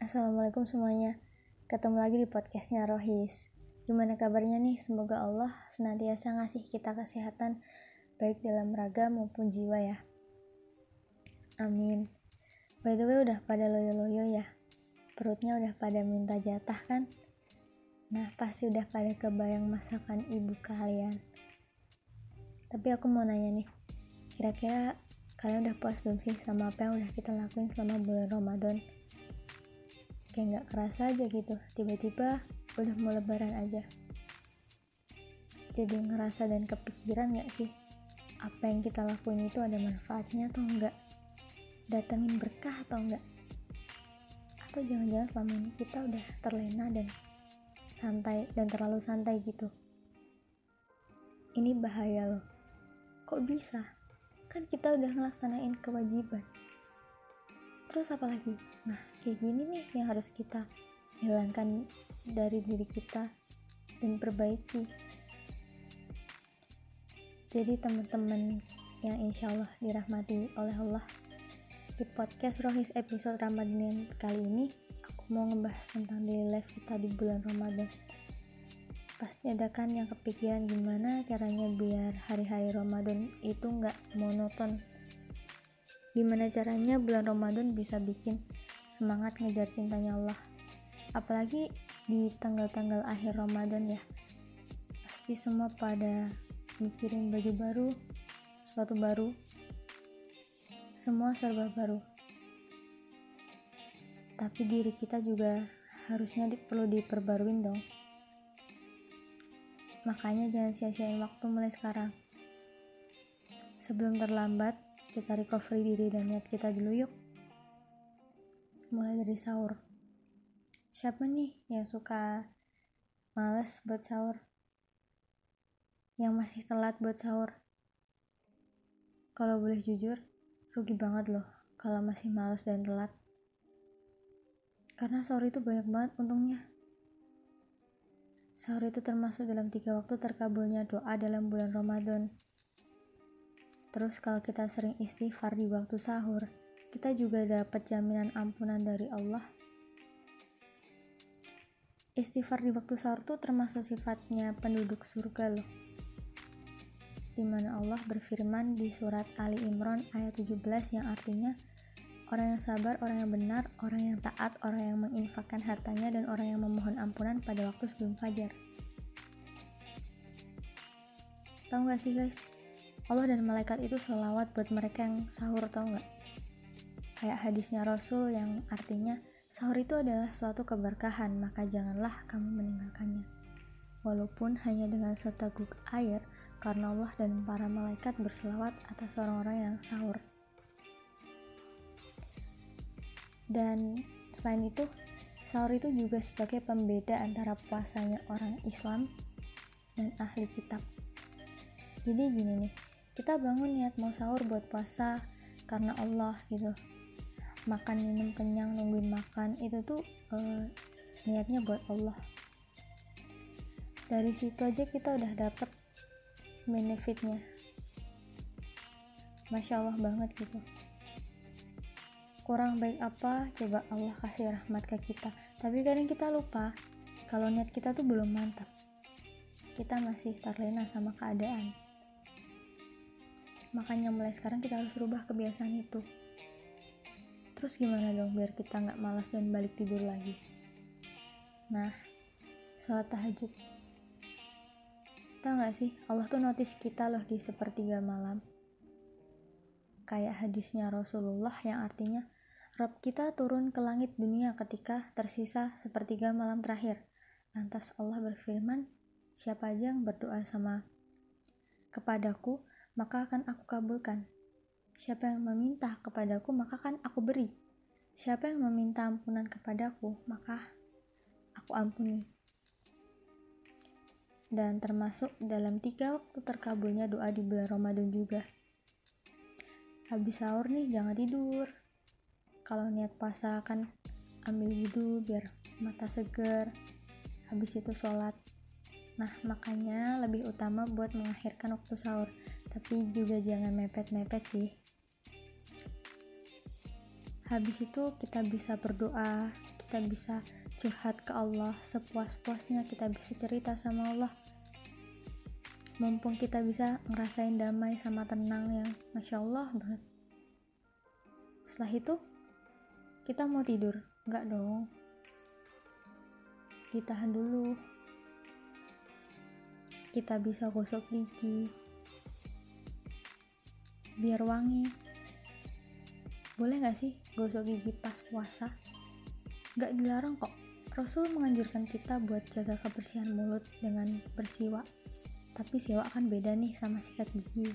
Assalamualaikum semuanya Ketemu lagi di podcastnya Rohis Gimana kabarnya nih? Semoga Allah senantiasa ngasih kita kesehatan Baik dalam raga maupun jiwa ya Amin By the way udah pada loyo-loyo ya Perutnya udah pada minta jatah kan? Nah pasti udah pada kebayang masakan ibu kalian Tapi aku mau nanya nih Kira-kira kalian udah puas belum sih sama apa yang udah kita lakuin selama bulan Ramadan? Kayak nggak kerasa aja gitu, tiba-tiba udah mau lebaran aja. Jadi ngerasa dan kepikiran nggak sih, apa yang kita lakuin itu ada manfaatnya atau enggak? Datengin berkah atau enggak? Atau jangan-jangan selama ini kita udah terlena dan santai dan terlalu santai gitu. Ini bahaya loh. Kok bisa? kan kita udah ngelaksanain kewajiban terus apa lagi nah kayak gini nih yang harus kita hilangkan dari diri kita dan perbaiki. Jadi teman-teman yang insya Allah dirahmati oleh Allah di podcast Rohis episode Ramadan kali ini aku mau ngebahas tentang daily life kita di bulan Ramadan. Pasti ada kan yang kepikiran gimana caranya biar hari-hari Ramadan itu nggak monoton? Gimana caranya bulan Ramadan bisa bikin semangat ngejar cintanya Allah apalagi di tanggal-tanggal akhir Ramadan ya pasti semua pada mikirin baju baru sepatu baru semua serba baru tapi diri kita juga harusnya di, perlu diperbaruin dong Makanya jangan sia-siain waktu mulai sekarang. Sebelum terlambat, kita recovery diri dan niat kita dulu yuk. Mulai dari sahur. Siapa nih yang suka males buat sahur? Yang masih telat buat sahur? Kalau boleh jujur, rugi banget loh kalau masih males dan telat. Karena sahur itu banyak banget untungnya. Sahur itu termasuk dalam tiga waktu terkabulnya doa dalam bulan Ramadan. Terus kalau kita sering istighfar di waktu sahur, kita juga dapat jaminan ampunan dari Allah. Istighfar di waktu sahur itu termasuk sifatnya penduduk surga loh. Di mana Allah berfirman di surat Ali Imran ayat 17 yang artinya orang yang sabar, orang yang benar, orang yang taat, orang yang menginfakkan hartanya, dan orang yang memohon ampunan pada waktu sebelum fajar. Tahu gak sih guys, Allah dan malaikat itu selawat buat mereka yang sahur tau gak? Kayak hadisnya Rasul yang artinya, sahur itu adalah suatu keberkahan, maka janganlah kamu meninggalkannya. Walaupun hanya dengan seteguk air, karena Allah dan para malaikat berselawat atas orang-orang yang sahur. Dan selain itu, sahur itu juga sebagai pembeda antara puasanya orang Islam dan ahli kitab. Jadi gini nih, kita bangun niat mau sahur buat puasa karena Allah gitu. Makan minum kenyang nungguin makan itu tuh uh, niatnya buat Allah. Dari situ aja kita udah dapet benefitnya. Masya Allah banget gitu kurang baik apa coba Allah kasih rahmat ke kita tapi kadang kita lupa kalau niat kita tuh belum mantap kita masih terlena sama keadaan makanya mulai sekarang kita harus rubah kebiasaan itu terus gimana dong biar kita nggak malas dan balik tidur lagi nah salat tahajud tau gak sih Allah tuh notice kita loh di sepertiga malam kayak hadisnya Rasulullah yang artinya Rob kita turun ke langit dunia ketika tersisa sepertiga malam terakhir. Lantas Allah berfirman, siapa aja yang berdoa sama kepadaku, maka akan aku kabulkan. Siapa yang meminta kepadaku, maka akan aku beri. Siapa yang meminta ampunan kepadaku, maka aku ampuni. Dan termasuk dalam tiga waktu terkabulnya doa di bulan Ramadan juga. Habis sahur nih, jangan tidur kalau niat puasa kan ambil wudhu biar mata seger habis itu sholat nah makanya lebih utama buat mengakhirkan waktu sahur tapi juga jangan mepet-mepet sih habis itu kita bisa berdoa kita bisa curhat ke Allah sepuas-puasnya kita bisa cerita sama Allah. Mumpung kita bisa ngerasain damai sama tenang yang masya Allah banget. Setelah itu kita mau tidur. Nggak dong. Ditahan dulu. Kita bisa gosok gigi. Biar wangi boleh nggak sih gosok gigi pas puasa? Gak dilarang kok. Rasul menganjurkan kita buat jaga kebersihan mulut dengan bersiwak. Tapi siwak kan beda nih sama sikat gigi.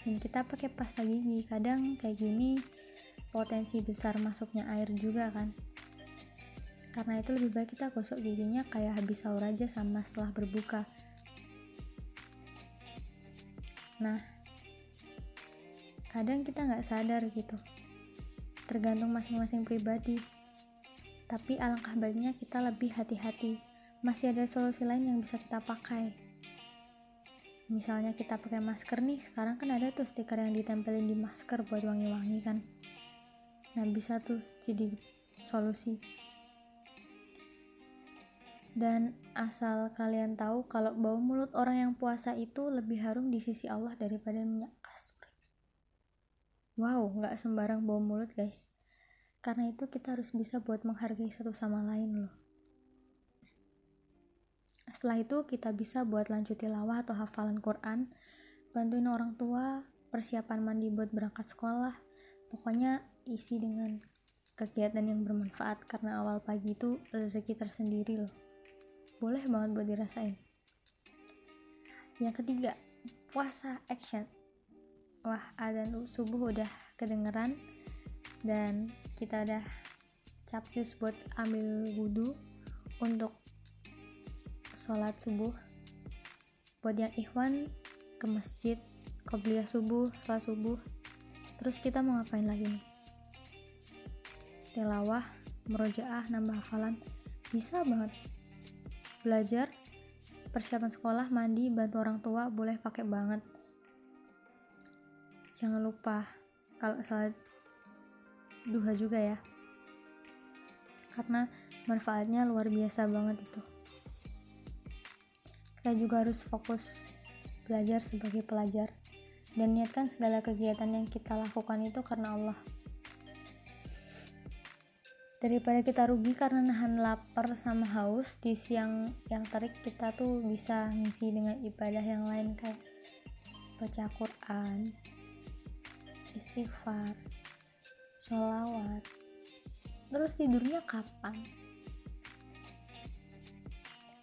Dan kita pakai pasta gigi. Kadang kayak gini potensi besar masuknya air juga kan. Karena itu lebih baik kita gosok giginya kayak habis sahur aja sama setelah berbuka. Nah, kadang kita nggak sadar gitu tergantung masing-masing pribadi. Tapi alangkah baiknya kita lebih hati-hati. Masih ada solusi lain yang bisa kita pakai. Misalnya kita pakai masker nih, sekarang kan ada tuh stiker yang ditempelin di masker buat wangi-wangi kan. Nah bisa tuh jadi solusi. Dan asal kalian tahu kalau bau mulut orang yang puasa itu lebih harum di sisi Allah daripada minyak kasur. Wow, nggak sembarang bau mulut guys. Karena itu kita harus bisa buat menghargai satu sama lain loh. Setelah itu kita bisa buat lanjut tilawah atau hafalan Quran, bantuin orang tua, persiapan mandi buat berangkat sekolah, pokoknya isi dengan kegiatan yang bermanfaat karena awal pagi itu rezeki tersendiri loh. Boleh banget buat dirasain. Yang ketiga, puasa action wah adzan subuh udah kedengeran dan kita udah capcus buat ambil wudhu untuk sholat subuh. Buat yang ikhwan ke masjid qobliyah subuh sholat subuh. Terus kita mau ngapain lagi nih? Tilawah merojaah nambah hafalan. Bisa banget. Belajar persiapan sekolah mandi bantu orang tua boleh pakai banget jangan lupa kalau salat duha juga ya. Karena manfaatnya luar biasa banget itu. Kita juga harus fokus belajar sebagai pelajar dan niatkan segala kegiatan yang kita lakukan itu karena Allah. Daripada kita rugi karena nahan lapar sama haus di siang yang terik kita tuh bisa ngisi dengan ibadah yang lain kayak baca Quran istighfar, sholawat, terus tidurnya kapan?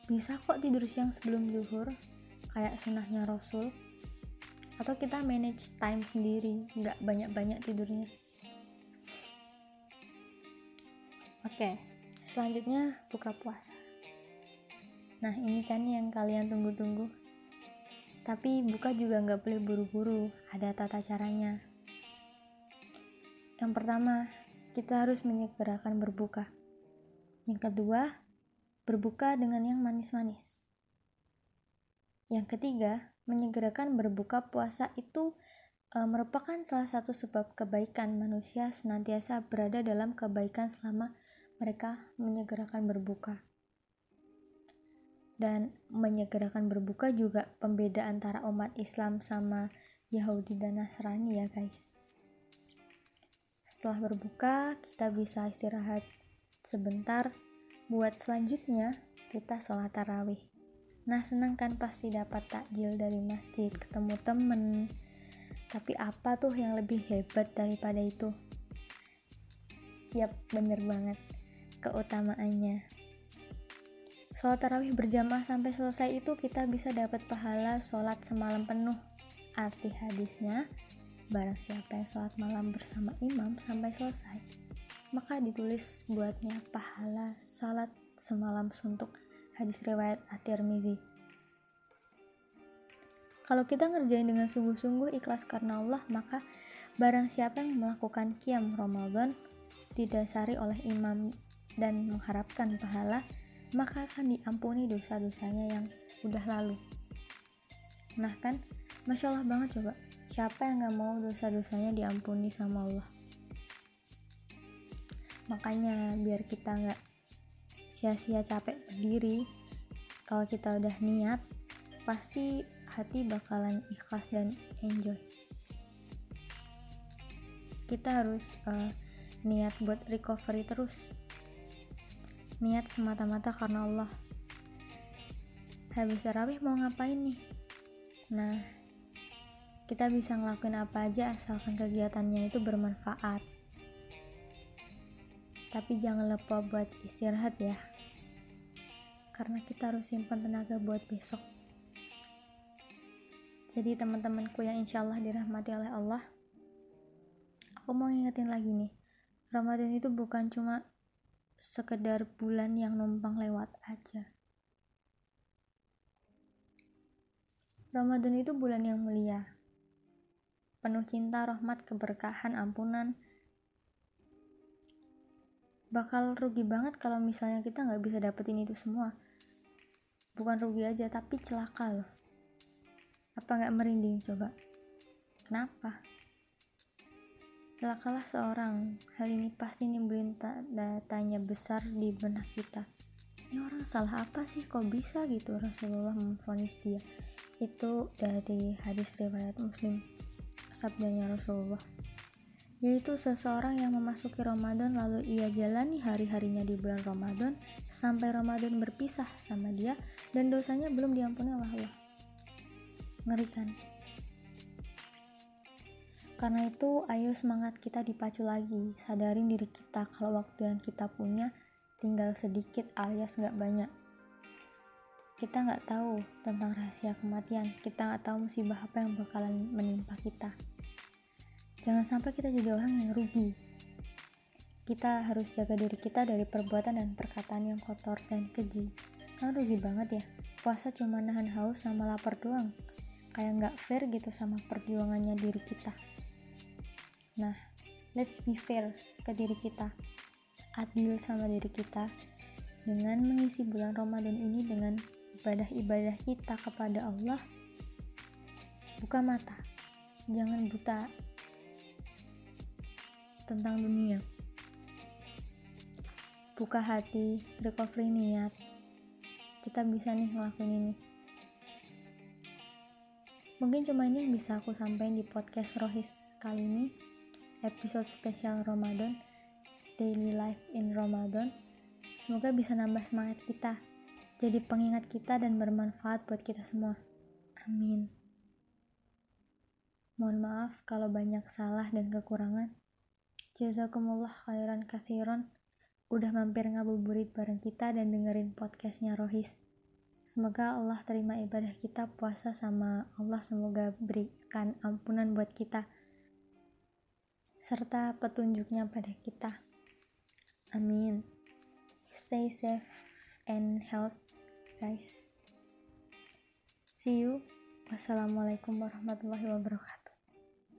Bisa kok tidur siang sebelum zuhur, kayak sunahnya Rasul, atau kita manage time sendiri, nggak banyak-banyak tidurnya. Oke, selanjutnya buka puasa. Nah ini kan yang kalian tunggu-tunggu. Tapi buka juga nggak boleh buru-buru, ada tata caranya. Yang pertama, kita harus menyegerakan berbuka. Yang kedua, berbuka dengan yang manis-manis. Yang ketiga, menyegerakan berbuka puasa itu e, merupakan salah satu sebab kebaikan manusia senantiasa berada dalam kebaikan selama mereka menyegerakan berbuka. Dan menyegerakan berbuka juga pembeda antara umat Islam sama Yahudi dan Nasrani ya guys. Setelah berbuka, kita bisa istirahat sebentar. Buat selanjutnya, kita sholat tarawih. Nah, senang kan pasti dapat takjil dari masjid, ketemu temen. Tapi apa tuh yang lebih hebat daripada itu? Yap, bener banget. Keutamaannya. Sholat tarawih berjamaah sampai selesai itu kita bisa dapat pahala sholat semalam penuh. Arti hadisnya, Barang siapa yang sholat malam bersama imam sampai selesai, maka ditulis buatnya pahala salat semalam suntuk hadis riwayat At-Tirmizi. Kalau kita ngerjain dengan sungguh-sungguh ikhlas karena Allah, maka barang siapa yang melakukan kiam Ramadan didasari oleh imam dan mengharapkan pahala, maka akan diampuni dosa-dosanya yang udah lalu. Nah kan, Masya Allah banget coba. Siapa yang gak mau dosa-dosanya diampuni sama Allah? makanya biar kita nggak sia-sia capek berdiri kalau kita udah niat pasti hati bakalan ikhlas dan enjoy. Kita harus uh, niat buat recovery terus. Niat semata-mata karena Allah. Habis tarawih mau ngapain nih nah kita bisa ngelakuin apa aja asalkan kegiatannya itu bermanfaat. Tapi jangan lupa buat istirahat ya. Karena kita harus simpan tenaga buat besok. Jadi teman-temanku yang insya Allah dirahmati oleh Allah aku mau ingetin lagi nih. Ramadan itu bukan cuma sekedar bulan yang numpang lewat aja Ramadan itu bulan yang mulia penuh cinta, rahmat, keberkahan, ampunan bakal rugi banget kalau misalnya kita nggak bisa dapetin itu semua bukan rugi aja tapi celaka loh apa nggak merinding coba? Kenapa? Celakalah seorang. Hal ini pasti nimbulin tanya besar di benak kita. Ini orang salah apa sih? Kok bisa gitu Rasulullah memfonis dia? Itu dari hadis riwayat Muslim. Sabdanya Rasulullah yaitu seseorang yang memasuki Ramadan lalu ia jalani hari-harinya di bulan Ramadan sampai Ramadan berpisah sama dia dan dosanya belum diampuni oleh Allah ngerikan karena itu ayo semangat kita dipacu lagi sadarin diri kita kalau waktu yang kita punya tinggal sedikit alias nggak banyak. Kita nggak tahu tentang rahasia kematian. Kita nggak tahu musibah apa yang bakalan menimpa kita. Jangan sampai kita jadi orang yang rugi. Kita harus jaga diri kita dari perbuatan dan perkataan yang kotor dan keji. Kan rugi banget ya. Puasa cuma nahan haus sama lapar doang. Kayak nggak fair gitu sama perjuangannya diri kita. Nah let's be fair ke diri kita adil sama diri kita. Dengan mengisi bulan Ramadan ini dengan ibadah-ibadah kita kepada Allah buka mata. Jangan buta tentang dunia. Buka hati recovery niat. Kita bisa nih ngelakuin ini. Mungkin cuma ini yang bisa aku sampaikan di podcast Rohis kali ini, episode spesial Ramadan, Daily Life in Ramadan. Semoga bisa nambah semangat kita, jadi pengingat kita dan bermanfaat buat kita semua. Amin. Mohon maaf kalau banyak salah dan kekurangan. Jazakumullah khairan kasiron udah mampir ngabuburit bareng kita dan dengerin podcastnya Rohis. Semoga Allah terima ibadah kita puasa sama Allah semoga berikan ampunan buat kita serta petunjuknya pada kita. Amin. Stay safe and health guys. See you. Wassalamualaikum warahmatullahi wabarakatuh.